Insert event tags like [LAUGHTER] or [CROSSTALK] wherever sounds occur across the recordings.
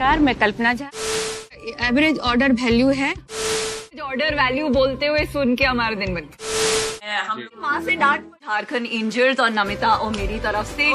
नमस्कार मैं Kalpana Jha average order value है। ऑर्डर वैल्यू बोलते हुए सुन के हमारा दिन बन हम वहाँ से डांट झारखंड इंजर्स और नमिता और मेरी तरफ़ से।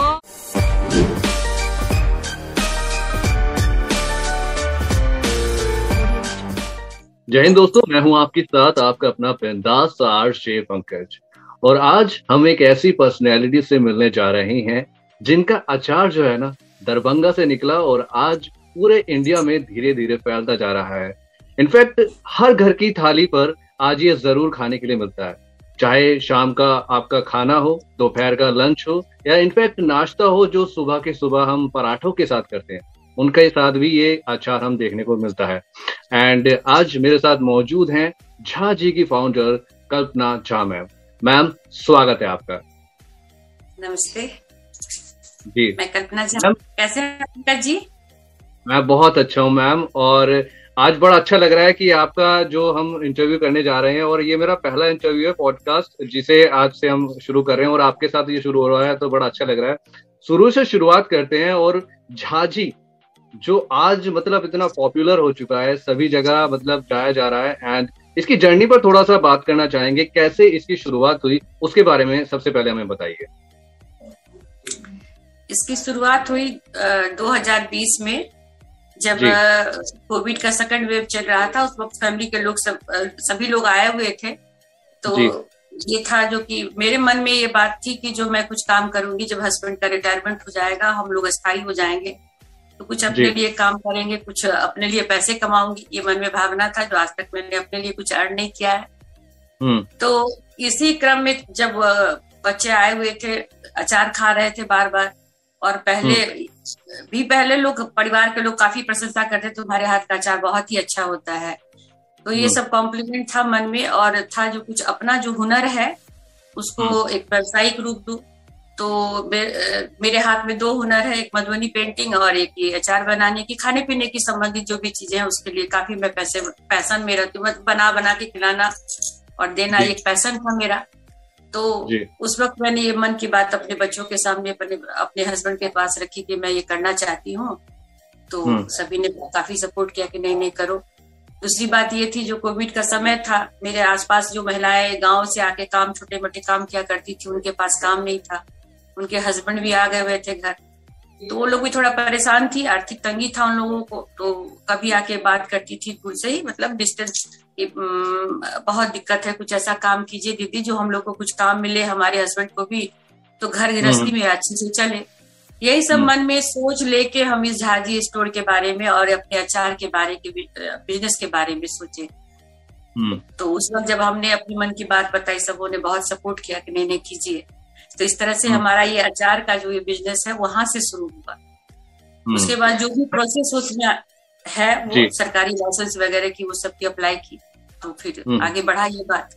जय हिंद दोस्तों मैं हूँ आपके साथ आपका अपना बिंदास आर शे पंकज। और आज हम एक ऐसी पर्सनैलिटी से मिलने जा रहे हैं जिनका अचार जो है ना दरभंगा से निकला और आज पूरे इंडिया में धीरे धीरे फैलता जा रहा है। इनफैक्ट हर घर की थाली पर आज ये ज़रूर खाने के लिए मिलता है। चाहे शाम का आपका खाना हो दोपहर का लंच हो या इनफैक्ट नाश्ता हो जो सुबह के सुबह हम पराठों के साथ करते हैं उनके साथ भी ये अचार हम देखने को मिलता है। एंड आज मेरे साथ मौजूद हैं झा जी की founder Kalpana Jha ma'am ma'am स्वागत है आपका। नमस्ते। जी। मैं कल्पना झा कैसे जी? मैं बहुत अच्छा हूँ मैम और आज बड़ा अच्छा लग रहा है कि आपका जो हम इंटरव्यू करने जा रहे हैं और ये मेरा पहला इंटरव्यू है पॉडकास्ट जिसे आज से हम शुरू कर रहे हैं और आपके साथ ये शुरू हो रहा है तो बड़ा अच्छा लग रहा है। शुरू से शुरुआत करते हैं और झाजी जो आज मतलब इतना पॉपुलर हो चुका है सभी जगह मतलब जाया जा रहा है एंड इसकी जर्नी पर थोड़ा सा बात करना चाहेंगे कैसे इसकी शुरुआत हुई उसके बारे में सबसे पहले हमें बताइए। इसकी शुरुआत हुई आ, 2020 में। जब कोविड का सेकंड वेव चल रहा था उस वक्त फैमिली के लोग सब सभी लोग आए हुए थे। तो ये था जो कि मेरे मन में ये बात थी कि जो मैं कुछ काम करूँगी जब हस्बैंड का रिटायरमेंट हो जाएगा हम लोग स्थायी हो जाएँगे। तो कुछ अपने लिए काम करेंगे कुछ अपने लिए पैसे कमाऊँगी ये मन में भावना था जो आज तक मैंने अपने लिए कुछ अर्न नहीं किया है। हम्म। तो इसी क्रम में जब बच्चे आए हुए थे अचार खा रहे थे बार बार और पहले हम्म। भी पहले लोग परिवार के लोग काफ़ी प्रशंसा करते तुम्हारे हाथ का अचार बहुत ही अच्छा होता है। तो ये हम्म। सब कॉम्प्लीमेंट था मन में और था जो कुछ अपना जो हुनर है उसको एक व्यावसायिक रूप दू। तो मेरे हाथ में दो हुनर है एक मधुबनी पेंटिंग और एक ये अचार बनाने की खाने पीने की संबंधित जो भी चीज़ें हैं उसके लिए काफ़ी मैं पैसे पैसन में रहती हूँ बना बना के खिलाना और देना एक पैसन था मेरा। तो उस वक्त मैंने ये मन की बात अपने बच्चों के सामने अपने अपने हस्बैंड के पास रखी कि मैं ये करना चाहती हूँ। तो हम्म। सभी ने काफ़ी सपोर्ट किया कि नहीं नहीं करो। दूसरी बात ये थी जो कोविड का समय था मेरे आसपास जो महिलाएँ गाँव से आके काम छोटे मोटे काम किया करती थी उनके पास काम नहीं था। उनके हस्बैंड भी आ गए हुए थे घर। तो वो लोग भी थोड़ा परेशान थी आर्थिक तंगी था उन लोगों को। तो कभी आके बात करती थी दूर से ही मतलब डिस्टेंस बहुत दिक्कत है कुछ ऐसा काम कीजिए दीदी जो हम लोग को कुछ काम मिले हमारे हस्बैंड को भी तो घर गृहस्थी हम्म। में अच्छे से चले यही सब हम्म। मन में सोच लेके हम इस झाजी स्टोर के बारे में और अपने अचार के बारे के बिज़नेस के बारे में सोचे हम्म। तो उस वक्त जब हमने अपनी मन की बात बताई सबों ने बहुत सपोर्ट किया कि नहीं नहीं कीजिए तो इस तरह से हमारा ये अचार का जो ये बिज़नेस है वहाँ से शुरू हुआ उसके बाद जो भी प्रोसेस उसमें है वो सरकारी लाइसेंस वगैरह की वो सबकी अप्लाई की। तो फिर हम्म। आगे बढ़ा ये बात।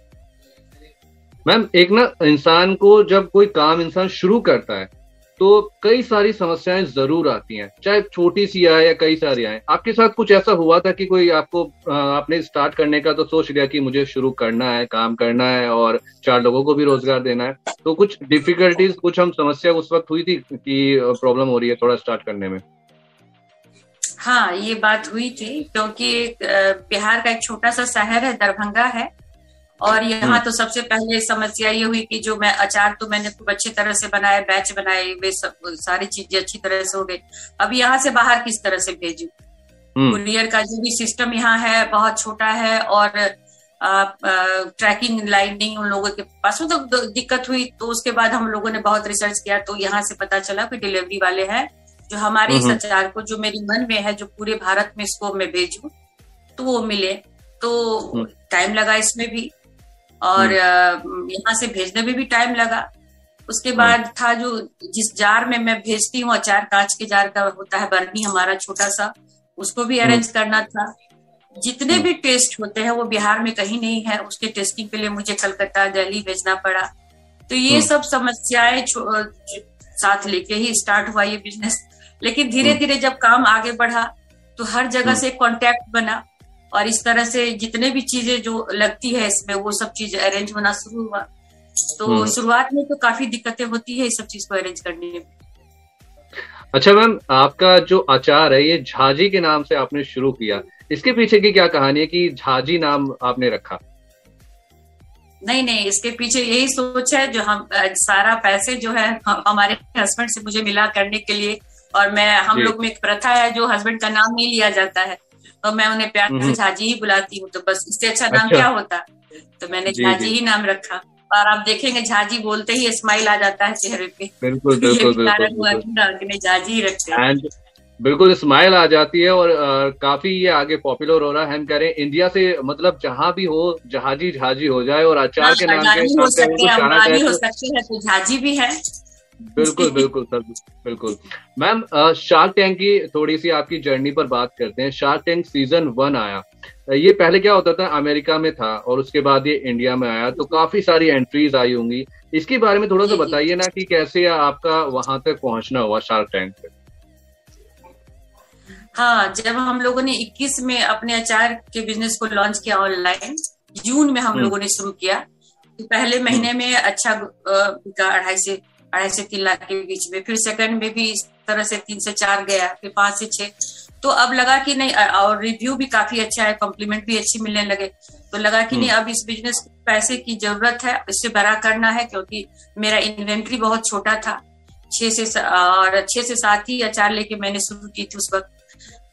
मैम एक ना इंसान को जब कोई काम इंसान शुरू करता है तो कई सारी समस्याएँ ज़रूर आती हैं। चाहे छोटी सी आए या कई सारी आए। आपके साथ कुछ ऐसा हुआ था कि कोई आपको आपने स्टार्ट करने का तो सोच लिया कि मुझे शुरू करना है काम करना है और चार लोगों को भी रोज़गार देना है? तो कुछ डिफिकल्टीज कुछ हम समस्या उस वक्त हुई थी कि प्रॉब्लम हो रही है थोड़ा स्टार्ट करने में? हाँ ये बात हुई थी क्योंकि बिहार का एक छोटा सा शहर है दरभंगा है और यहाँ हम्म। तो सबसे पहले समस्या ये हुई कि जो मैं अचार तो मैंने खूब अच्छी तरह से बनाया बैच बनाए वे सब सारी चीज़ें अच्छी तरह से हो गई अब यहाँ से बाहर किस तरह से भेजू कुरियर हम्म। का जो भी सिस्टम यहाँ है बहुत छोटा है और ट्रैकिंग लाइनिंग उन लोगों के पास तो दिक्कत हुई तो उसके बाद हम लोगों ने बहुत रिसर्च किया तो यहाँ से पता चला कि डिलीवरी वाले हैं जो हमारे इस अचार को जो मेरे मन में है जो पूरे भारत में इसको मैं भेजू तो वो मिले। तो टाइम हम्म। लगा इसमें भी। और हम्म। यहाँ से भेजने में भी टाइम लगा। उसके हम्म। बाद था जो जिस जार में मैं भेजती हूँ अचार कांच के जार का होता है बर्नी हमारा छोटा सा उसको भी अरेंज हम्म। करना था। जितने भी टेस्ट होते हैं वो बिहार में कहीं नहीं है। उसके टेस्टिंग के लिए मुझे कलकत्ता दिल्ली भेजना पड़ा। तो ये सब समस्याएँ साथ लेके ही स्टार्ट हुआ ये बिज़नेस लेकिन धीरे धीरे जब काम आगे बढ़ा तो हर जगह से कॉन्टेक्ट बना और इस तरह से जितने भी चीज़ें जो लगती है इसमें वो सब चीज़ अरेंज होना शुरू हुआ। तो हम्म। शुरुआत में तो काफ़ी दिक्कतें होती है इस सब चीज़ को अरेंज करने में। अच्छा मैम आपका जो आचार है ये झाजी के नाम से आपने शुरू किया। इसके पीछे की क्या कहानी है कि झाजी नाम आपने रखा? नहीं नहीं इसके पीछे यही सोच है जो हम सारा पैसे जो है हमारे हस्बैंड से मुझे मिला करने के लिए। और मैं हम लोग में एक प्रथा है जो हस्बैंड का नाम नहीं लिया जाता है। तो मैं उन्हें प्यार से झाजी ही बुलाती हूँ। तो बस इससे अच्छा नाम अच्छा। क्या होता? तो मैंने झाजी ही नाम रखा। और आप देखेंगे झाजी बोलते ही स्माइल आ जाता है चेहरे पे। बिल्कुल [LAUGHS] बिल्कुल झाजी ही रखते हैं बिल्कुल स्माइल आ जाती है और आ, काफ़ी ये आगे पॉपुलर हो रहा है। हम कह रहे हैं इंडिया से मतलब जहाँ भी हो जहाजी झाजी हो जाए और अचार हाँ, के नाम के हो सकते हैं तो झाजी भी है। बिल्कुल बिल्कुल सर बिल्कुल। मैम शार्क टैंक की थोड़ी सी आपकी जर्नी पर बात करते हैं। शार्क टैंक सीज़न वन आया। ये पहले क्या होता था? अमेरिका में था और उसके बाद ये इंडिया में आया। तो काफ़ी सारी एंट्रीज आई होंगी। इसके बारे में थोड़ा सा बताइए ना कि कैसे आपका वहाँ तक पहुँचना हुआ शार्क टैंक पे। हाँ जब हम लोगों ने 21 में अपने अचार के बिज़नेस को लॉन्च किया ऑनलाइन जून में हम हम्म। लोगों ने शुरू किया। तो पहले महीने में अच्छा अढ़ाई से अढ़ाई से तीन लाख के बीच में। फिर सेकंड में भी इस तरह से तीन से चार गया फिर पाँच से छह। तो अब लगा कि नहीं और रिव्यू भी काफ़ी अच्छा है कॉम्प्लीमेंट भी अच्छी मिलने लगे। तो लगा कि नहीं हम्म। अब इस बिज़नेस पैसे की ज़रूरत है इससे बड़ा करना है क्योंकि मेरा इन्वेंट्री बहुत छोटा था। छह से और छह से सात ही अचार लेके मैंने शुरू की थी उस वक्त।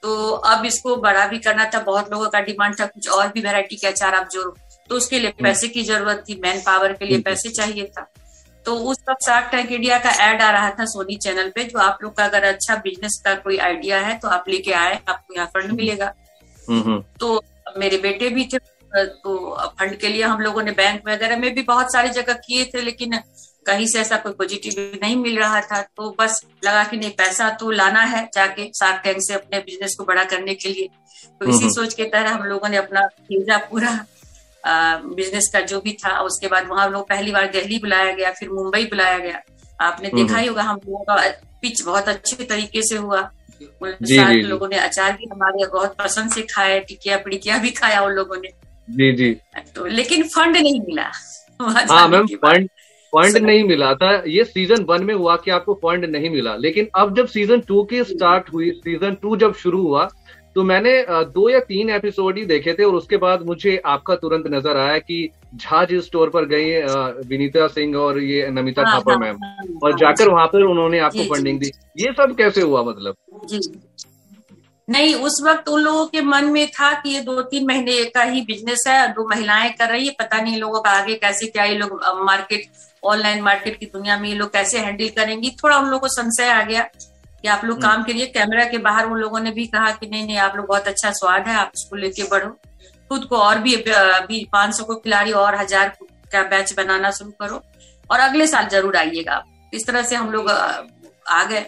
तो अब इसको बड़ा भी करना था बहुत लोगों का डिमांड था कुछ और भी वेराइटी के अचार आप जोड़ो। तो उसके लिए हम्म। पैसे की ज़रूरत थी मैन पावर के लिए पैसे चाहिए था। तो उस वक्त शार्क टैंक इंडिया का एड आ रहा था सोनी चैनल पे जो आप लोग का अगर अच्छा बिज़नेस का कोई आइडिया है तो आप लेके आए आपको यहाँ फंड मिलेगा। हम्म, हम्म। तो मेरे बेटे भी थे तो फंड के लिए हम लोगों ने बैंक वगैरह में भी बहुत सारी जगह किए थे लेकिन कहीं से ऐसा कोई पॉजिटिव नहीं मिल रहा था। तो बस लगा कि नहीं पैसा तो लाना है जाके शार्क टैंक से अपने बिज़नेस को बड़ा करने के लिए। तो इसी हम्म, सोच के तहत हम लोगों ने अपना पूरा बिज़नेस का जो भी था उसके बाद वहाँ लोग पहली बार दिल्ली बुलाया गया फिर मुंबई बुलाया गया। आपने हम्म, देखा ही होगा हम लोगों का पिच बहुत अच्छे तरीके से हुआ। जी, जी, लोगों ने अचार भी हमारे बहुत पसंद से खाए टिकिया पिड़किया भी खाया उन लोगों ने। जी जी। तो लेकिन फंड नहीं मिला। हाँ मैम फंड फंड नहीं मिला था। ये सीज़न वन में हुआ कि आपको फंड नहीं मिला। लेकिन अब जब सीज़न टू की स्टार्ट हुई सीज़न टू जब शुरू हुआ तो मैंने दो या तीन एपिसोड ही देखे थे और उसके बाद मुझे आपका तुरंत नज़र आया कि झा जिस स्टोर पर गई विनीता सिंह और ये नमिता हाँ, थापर हाँ, मैम। हाँ, और जाकर वहाँ पर उन्होंने आपको फंडिंग दी। ये सब कैसे हुआ मतलब? जी। नहीं उस वक्त उन लोगों के मन में था कि ये दो तीन महीने का ही बिज़नेस है दो महिलाएँ कर रही है पता नहीं लोगों का आगे कैसे क्या ये लोग मार्केट ऑनलाइन मार्केट की दुनिया में ये लोग कैसे हैंडल करेंगी। थोड़ा उन लोगों को संशय आ गया। कि आप लोग काम करिए कैमरा के बाहर उन लोगों ने भी कहा कि नहीं नहीं आप लोग बहुत अच्छा स्वाद है आप इसको लेके बढ़ो। खुद को और भी अभी पाँच सौ को खिलाड़ी और हज़ार का बैच बनाना शुरू करो और अगले साल ज़रूर आइएगा आप। इस तरह से हम लोग आ गए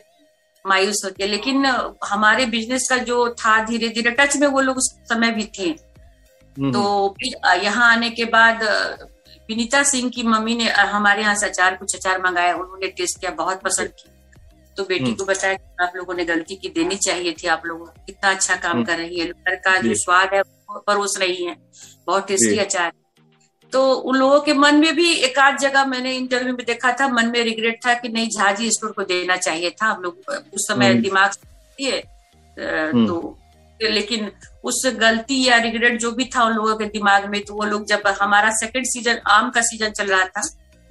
मायूस होके। लेकिन हमारे बिज़नेस का जो था धीरे धीरे टच में वो लोग उस समय भी थे। हम्म। तो फिर यहाँ आने के बाद विनीता सिंह की मम्मी ने हमारे यहाँ से अचार कुछ अचार मंगाया उन्होंने टेस्ट किया बहुत पसंद किया। तो बेटी हम्म। को बताया कि आप लोगों ने गलती की देनी चाहिए थी आप लोगों कितना अच्छा काम हम्म। कर रही है। घर का जो स्वाद है परोस रही है। बहुत टेस्टी अचार तो उन लोगों के मन में भी एक आध जगह मैंने इंटरव्यू में देखा था मन में रिग्रेट था कि नहीं झाजी स्टोर को देना चाहिए था। हम लोग उस समय हम्म। दिमाग से तो लेकिन उस गलती या रिग्रेट जो भी था उन लोगों के दिमाग में तो वो लोग जब हमारा सेकंड सीज़न आम का सीज़न चल रहा था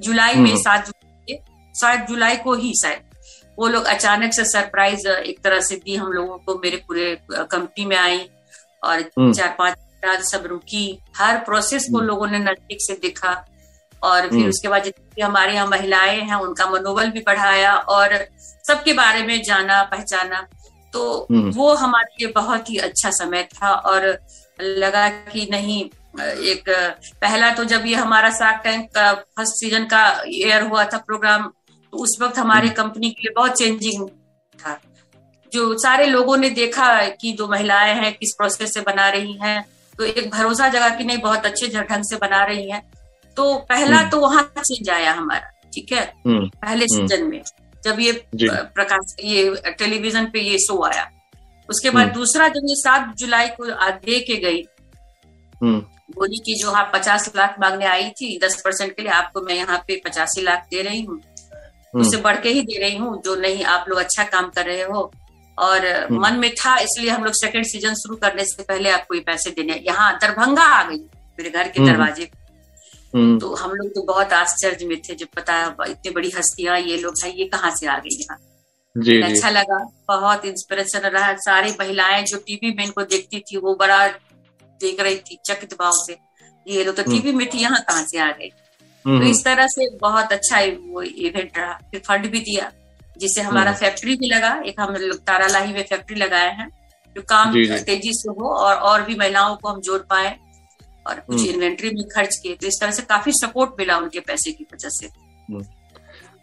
जुलाई में सात जुलाई सात जुलाई को ही शायद वो लोग अचानक से सरप्राइज़ एक तरह से दी हम लोगों को मेरे पूरे कंपनी में आई और हम्म। चार पाँच सब रुकी हर प्रोसेस को हम्म। लोगों ने नज़दीक से देखा और फिर हम्म। उसके बाद जितनी हमारे यहाँ महिलाएँ हैं उनका मनोबल भी बढ़ाया और सबके बारे में जाना पहचाना तो वो हमारे लिए बहुत ही अच्छा समय था और लगा कि नहीं एक पहला तो जब ये हमारा सार्क टैंक का फ़र्स्ट सीज़न का एयर हुआ था प्रोग्राम तो उस वक्त हमारे कंपनी के लिए बहुत चेंजिंग था जो सारे लोगों ने देखा कि जो महिलाएँ हैं किस प्रोसेस से बना रही हैं तो एक भरोसा जगह की नहीं बहुत अच्छे ढंग से बना रही हैं तो पहला हम्म। तो वहाँ चेंज आया हमारा ठीक है हम्म। पहले सीज़न हम्म। में जब ये प्रकाश ये टेलीविज़न पे ये शो आया उसके बाद दूसरा जब ये सात जुलाई को दे के गई बोली की जो आप पचास लाख मांगने आई थी दस परसेंट के लिए आपको मैं यहाँ पे पचासी लाख दे रही हूँ हम्म। उससे बढ़ के ही दे रही हूँ जो नहीं आप लोग अच्छा काम कर रहे हो। और हम्म। मन में था इसलिए हम लोग सेकंड सीज़न शुरू करने से पहले आपको ये पैसे देने यहाँ दरभंगा आ गई मेरे घर के दरवाजे तो हम लोग तो बहुत आश्चर्य में थे जब पता इतनी बड़ी हस्तियाँ ये लोग हैं ये कहाँ से आ गई यहाँ? जी, अच्छा लगा बहुत इंस्पिरेशन रहा। सारी महिलाएँ जो टीवी में इनको देखती थी वो बड़ा देख रही थी चकित भाव से। ये लोग तो टीवी में थी यहाँ कहाँ से आ गई? तो इस तरह से बहुत अच्छा वो इवेंट रहा फिर फंड भी दिया जिससे हमारा फैक्ट्री भी लगा एक हम लोग तारालाही में फैक्ट्री लगाए हैं जो काम तेज़ी से हो और और भी महिलाओं को हम जोड़ पाए और कुछ इन्वेंट्री में खर्च किए तो इस तरह से काफ़ी सपोर्ट मिला उनके पैसे की वजह से।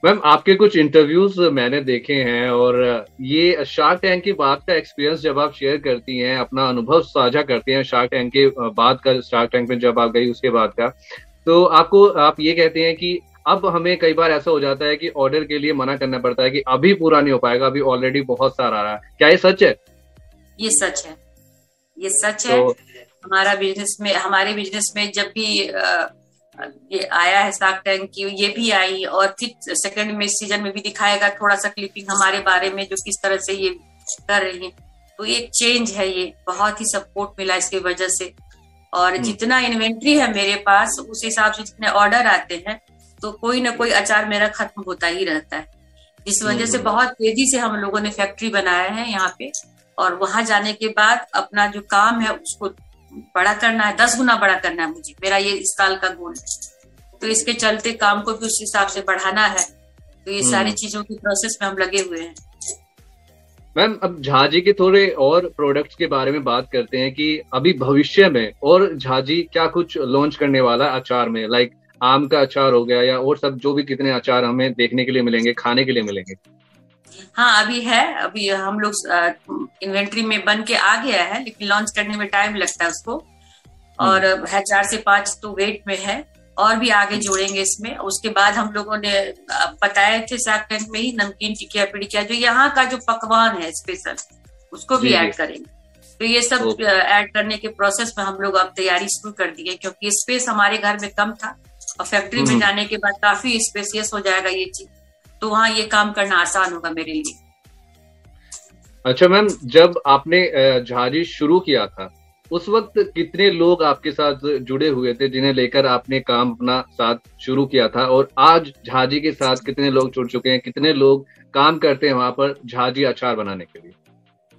मैम आपके कुछ इंटरव्यूज़ मैंने देखे हैं और ये शार्क टैंक की बात का एक्सपीरियंस जब आप शेयर करती हैं अपना अनुभव साझा करती हैं शार्क टैंक के बाद का शार्क टैंक में जब आप गई उसके बाद का तो आपको आप ये कहते हैं कि अब हमें कई बार ऐसा हो जाता है कि ऑर्डर के लिए मना करना पड़ता है कि अभी पूरा नहीं हो पाएगा अभी ऑलरेडी बहुत सारा आ रहा है। क्या ये सच है? ये सच है। ये सच तो, है हमारा बिज़नेस में हमारे बिज़नेस में जब भी ये आया है साग टैंक की ये भी आई और फिर सेकंड में सीज़न में भी दिखाएगा थोड़ा सा क्लिपिंग हमारे बारे में जो किस तरह से ये कर रही है। तो ये चेंज है ये। बहुत ही सपोर्ट मिला इसकी वजह से। और हम्म। जितना इन्वेंट्री है मेरे पास उस हिसाब से जितने ऑर्डर आते हैं तो कोई ना कोई अचार मेरा खत्म होता ही रहता है इस वजह से हम्म। बहुत तेज़ी से हम लोगों ने फैक्ट्री बनाया है यहाँ पे और वहाँ जाने के बाद अपना जो काम है उसको बड़ा करना है दस गुना बड़ा करना है मुझे मेरा ये इस साल का गोल है तो इसके चलते काम को भी उस हिसाब से बढ़ाना है तो ये सारी हम्म। चीज़ों की प्रोसेस में हम लगे हुए हैं मैम अब झाजी के थोड़े और प्रोडक्ट्स के बारे में बात करते हैं कि अभी भविष्य में और झाजी क्या कुछ लॉन्च करने वाला है अचार में? लाइक आम का अचार हो गया या और सब जो भी कितने अचार हमें देखने के लिए मिलेंगे खाने के लिए मिलेंगे? हाँ अभी है। अभी हम लोग इन्वेंट्री में बन के आ गया है लेकिन लॉन्च करने में टाइम लगता है उसको। और हम्म। है चार से पाँच तो वेट में है। और भी आगे जोड़ेंगे इसमें। उसके बाद हम लोगों ने बताए थे साग में ही नमकीन टिकिया पिड़िकिया जो यहाँ का जो पकवान है स्पेशल उसको भी ऐड करेंगे। तो ये सब ऐड करने के प्रोसेस में हम लोग अब तैयारी शुरू कर दिए क्योंकि स्पेस हमारे घर में कम था और फैक्ट्री में हम्म। जाने के बाद काफ़ी स्पेसियस हो जाएगा ये चीज़। तो वहाँ ये काम करना आसान होगा मेरे लिए। अच्छा मैम जब आपने झाजी शुरू किया था उस वक्त कितने लोग आपके साथ जुड़े हुए थे जिन्हें लेकर आपने काम अपना साथ शुरू किया था? और आज झाजी के साथ कितने लोग जुड़ चुके हैं? कितने लोग काम करते हैं वहाँ पर झाजी अचार बनाने के लिए?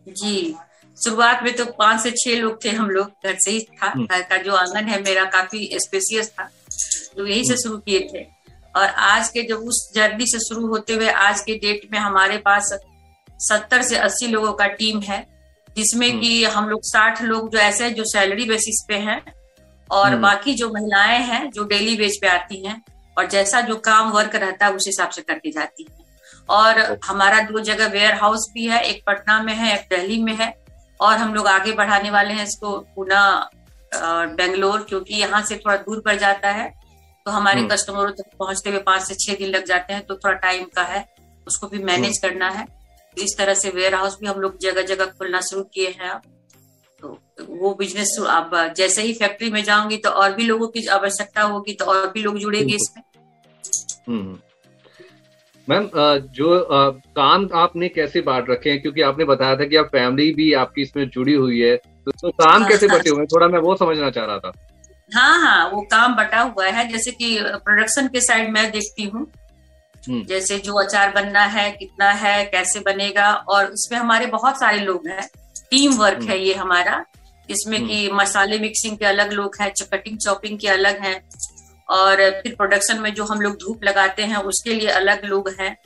जी शुरुआत में तो पाँच से छह लोग थे हम लोग घर से ही था। हम्म। घर का जो आँगन है मेरा काफ़ी स्पेसियस था तो यही से हम्म। शुरू किए थे। और आज के जब उस जर्नी से शुरू होते हुए आज के डेट में हमारे पास सत्तर से अस्सी लोगों का टीम है। जिसमें हम्म। कि हम लोग साठ लोग जो ऐसे जो सैलरी बेसिस पे हैं और हम्म। बाकी जो महिलाएँ हैं जो डेली बेस पे आती हैं और जैसा जो काम वर्क रहता है उस हिसाब से करके जाती हैं और हमारा दो जगह वेयर हाउस भी है एक पटना में है एक दिल्ली में है और हम लोग आगे बढ़ाने वाले हैं इसको पूना बेंगलोर क्योंकि यहाँ से थोड़ा दूर पड़ जाता है तो हमारे हम्म। कस्टमरों तक पहुँचते हुए पाँच से छह दिन लग जाते हैं तो थोड़ा टाइम का है उसको भी मैनेज हम्म। करना है इस तरह से वेयर हाउस भी हम लोग जगह जगह खोलना शुरू किए हैं तो वो बिज़नेस अब जैसे ही फैक्ट्री में जाऊँगी तो और भी लोगों की आवश्यकता होगी तो और भी लोग जुड़ेंगे इसमें। हम्म। मैम जो काम आपने कैसे बांट रखे हैं? क्योंकि आपने बताया था कि आप फैमिली भी आपकी इसमें जुड़ी हुई है। तो, तो काम हाँ, कैसे हाँ। बटे हुए हैं? थोड़ा मैं वो समझना चाह रहा था। हाँ हाँ वो काम बटा हुआ है। जैसे कि प्रोडक्शन के साइड मैं देखती हूँ। हम्म। जैसे जो अचार बनना है कितना है कैसे बनेगा और इसमें हमारे बहुत सारे लोग हैं। Teamwork hmm. है ये हमारा। इसमें हम्म। कि मसाले मिक्सिंग के अलग लोग हैं कटिंग चॉपिंग के अलग हैं और फिर प्रोडक्शन में जो हम लोग धूप लगाते हैं उसके लिए अलग लोग हैं।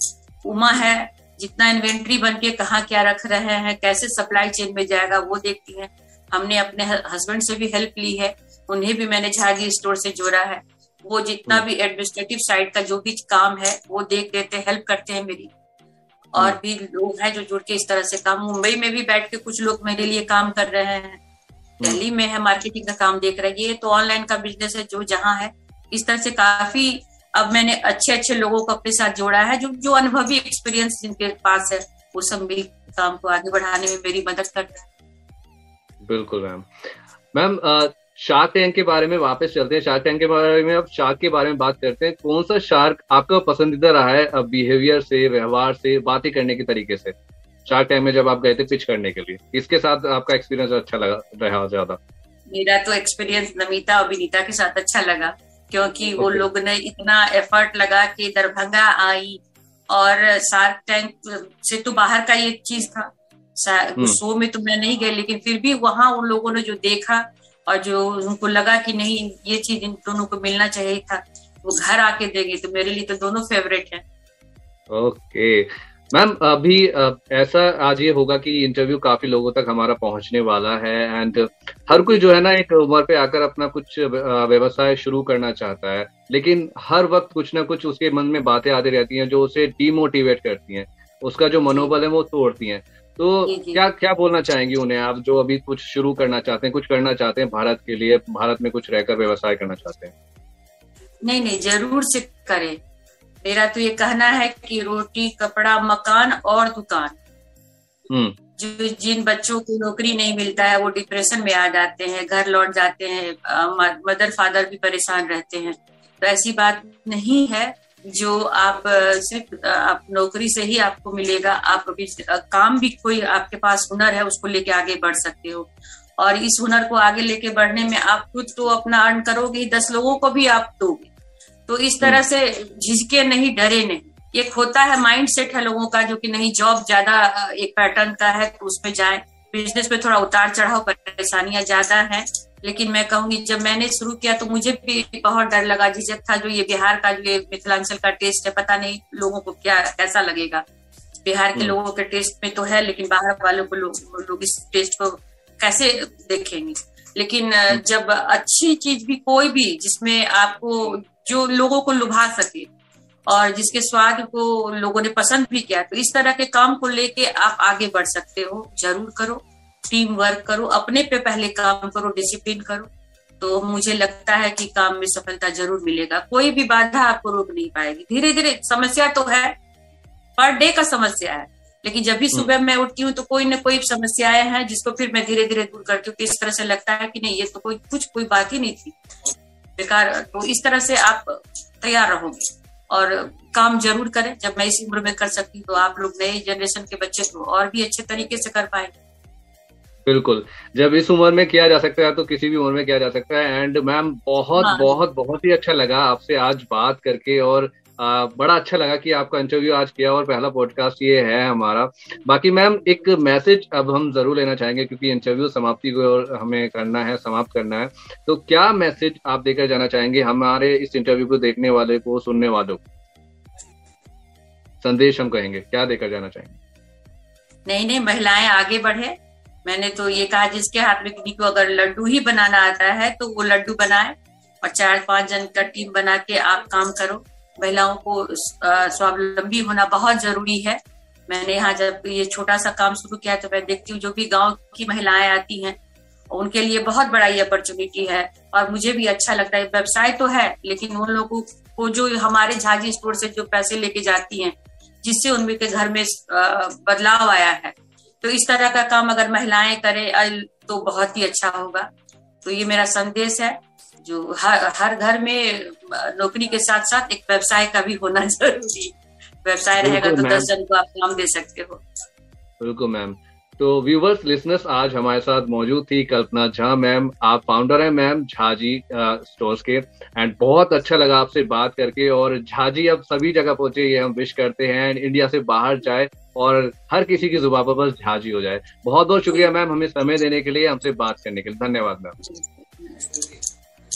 उमा है जितना इन्वेंट्री बन के कहाँ क्या रख रहे हैं कैसे सप्लाई चेन में जाएगा वो देखती है। हमने अपने हस्बैंड से भी हेल्प ली है उन्हें भी मैंने झागी स्टोर से जोड़ा है। वो जितना हम्म। भी एडमिनिस्ट्रेटिव साइड का जो भी काम है वो देख देते हेल्प करते हैं मेरी और हम्म। भी लोग हैं जो जुड़ के इस तरह से काम मुंबई में भी बैठ के कुछ लोग मेरे लिए काम कर रहे हैं हम्म। दिल्ली में है मार्केटिंग का काम देख रहे हैं ये तो ऑनलाइन का बिज़नेस है जो जहाँ है इस तरह से काफ़ी अब मैंने अच्छे अच्छे लोगों को अपने साथ जोड़ा है जो जो अनुभवी एक्सपीरियंस जिनके पास है वो सब मिल काम को आगे बढ़ाने में मेरी मदद करता है बिल्कुल मैम मैम शार्क टैंक के बारे में वापस चलते हैं। शार्क टैंक के बारे में अब शार्क के बारे में बात करते हैं। कौन सा शार्क आपका पसंदीदा रहा है अब बिहेवियर से व्यवहार से बातें करने के तरीके से? शार्क टैंक में जब आप गए थे पिच करने के लिए इसके साथ आपका एक्सपीरियंस अच्छा लगा रहा ज़्यादा? मेरा तो एक्सपीरियंस नमिता और विनीता के साथ अच्छा लगा क्योंकि okay. वो लोग ने इतना एफर्ट लगा कि दरभंगा आई और शार्क टैंक से तो बाहर का ये चीज़ था। हम्म। शो में तो मैं नहीं गई लेकिन फिर भी वहाँ उन लोगों ने जो देखा और जो उनको लगा कि नहीं ये चीज़ इन दोनों को मिलना चाहिए था वो घर आके देंगे तो मेरे लिए तो दोनों फेवरेट है। ओके। मैम अभी ऐसा आज ये होगा कि इंटरव्यू काफ़ी लोगों तक हमारा पहुँचने वाला है एंड हर कोई जो है ना एक उम्र पे आकर अपना कुछ व्यवसाय शुरू करना चाहता है लेकिन हर वक्त कुछ ना कुछ उसके मन में बातें आती रहती हैं जो उसे डीमोटिवेट करती हैं। उसका जो। मनोबल है वो तोड़ती हैं। तो क्या क्या बोलना चाहेंगे उन्हें आप जो अभी कुछ शुरू करना चाहते हैं कुछ करना चाहते हैं भारत के लिए भारत में कुछ रहकर व्यवसाय करना चाहते हैं? नहीं नहीं ज़रूर से करें। मेरा तो ये कहना है कि रोटी कपड़ा मकान और दुकान। हम्म। जो जिन बच्चों को नौकरी नहीं मिलता है वो डिप्रेशन में आ जाते हैं घर लौट जाते हैं मदर फादर भी परेशान रहते हैं। तो ऐसी बात नहीं है। जो आप सिर्फ़ आप नौकरी से ही आपको मिलेगा आप अभी काम भी कोई आपके पास हुनर है उसको लेके आगे बढ़ सकते हो। और इस हुनर को आगे लेके बढ़ने में आप खुद तो अपना अर्न करोगे दस लोगों को भी आप दोगे। तो इस तरह से झिझके नहीं डरे नहीं। एक होता है माइंड सेट है लोगों का जो कि नहीं जॉब ज़्यादा एक पैटर्न का है तो उसमें जाए। बिज़नेस में थोड़ा उतार चढ़ाव परेशानियाँ ज़्यादा है। लेकिन मैं कहूँगी जब मैंने शुरू किया तो मुझे भी बहुत डर लगा। झिझक था जो ये बिहार का जो ये मिथिलांचल का टेस्ट है पता नहीं लोगों को क्या कैसा लगेगा। बिहार के हम्म। लोगों के टेस्ट में तो है लेकिन बाहर वालों को लोग लोग इस टेस्ट को कैसे देखेंगे? लेकिन हम्म। जब अच्छी चीज़ भी कोई भी जिसमें आपको जो लोगों को लुभा सके और जिसके स्वाद को लोगों ने पसंद भी किया तो इस तरह के काम को लेके आप आगे बढ़ सकते हो। ज़रूर करो। टीम वर्क करो अपने पे पहले काम करो डिसिप्लिन करो। तो मुझे लगता है कि काम में सफलता ज़रूर मिलेगा। कोई भी बाधा आपको रोक नहीं पाएगी। धीरे धीरे समस्या तो है। पर डे का समस्या है। लेकिन जब भी हम्म। सुबह मैं उठती हूँ तो कोई ना कोई समस्याएँ हैं जिसको फिर मैं धीरे धीरे दूर करती हूँ। तो इस तरह से लगता है कि नहीं ये तो कोई कुछ कोई बात ही नहीं थी। बेकार तो इस तरह से आप तैयार रहोगे और काम ज़रूर करें। जब मैं इस उम्र में कर सकती हूँ तो आप लोग नए जनरेशन के बच्चे को और भी अच्छे तरीके से कर पाएँगे। बिल्कुल। जब इस उम्र में किया जा सकता है तो किसी भी उम्र में किया जा सकता है। एंड मैम बहुत हाँ। बहुत बहुत ही अच्छा लगा आपसे आज बात करके और आ, बड़ा अच्छा लगा कि आपका इंटरव्यू आज किया और पहला पॉडकास्ट ये है हमारा। बाकी मैम एक मैसेज अब हम ज़रूर लेना चाहेंगे क्योंकि इंटरव्यू समाप्ति को और हमें करना है समाप्त करना है। तो क्या मैसेज आप देकर जाना चाहेंगे हमारे इस इंटरव्यू को देखने वाले को सुनने वालों को? संदेश हम कहेंगे क्या देकर जाना चाहेंगे? नहीं नहीं महिलाएँ आगे बढ़े। मैंने तो ये कहा जिसके हाथ में किसी को अगर लड्डू ही बनाना आता है तो वो लड्डू बनाए और चार पाँच जन का टीम बना के आप काम करो। महिलाओं को स्वावलंबी होना बहुत ज़रूरी है। मैंने यहाँ जब ये छोटा सा काम शुरू किया तो मैं देखती हूँ जो भी गाँव की महिलाएँ आती हैं, उनके लिए बहुत बड़ा ये अपॉर्चुनिटी है और मुझे भी अच्छा लगता है। व्यवसाय तो है, लेकिन उन लोगों को जो हमारे झाजी स्टोर से जो पैसे लेके जाती हैं, जिससे उनके घर में बदलाव आया है। तो इस तरह का काम अगर महिलाएँ करें तो बहुत ही अच्छा होगा। तो ये मेरा संदेश है जो हर हर घर में नौकरी के साथ साथ एक व्यवसाय का भी होना [LAUGHS] ज़रूरी। व्यवसाय रहेगा तो दस जन को आप काम दे सकते हो। बिल्कुल मैम। तो व्यूवर्स लिसनर्स आज हमारे साथ मौजूद थी कल्पना झा मैम। आप फाउंडर हैं मैम झाजी स्टोर्स के। एंड बहुत अच्छा लगा आपसे बात करके। और झाजी अब सभी जगह पहुँचे, ये हम विश करते हैं। एंड इंडिया से बाहर जाए और हर किसी की जुबा पर बस झाजी हो जाए। बहुत बहुत शुक्रिया मैम हमें समय देने के लिए, हमसे बात करने के लिए। धन्यवाद मैम।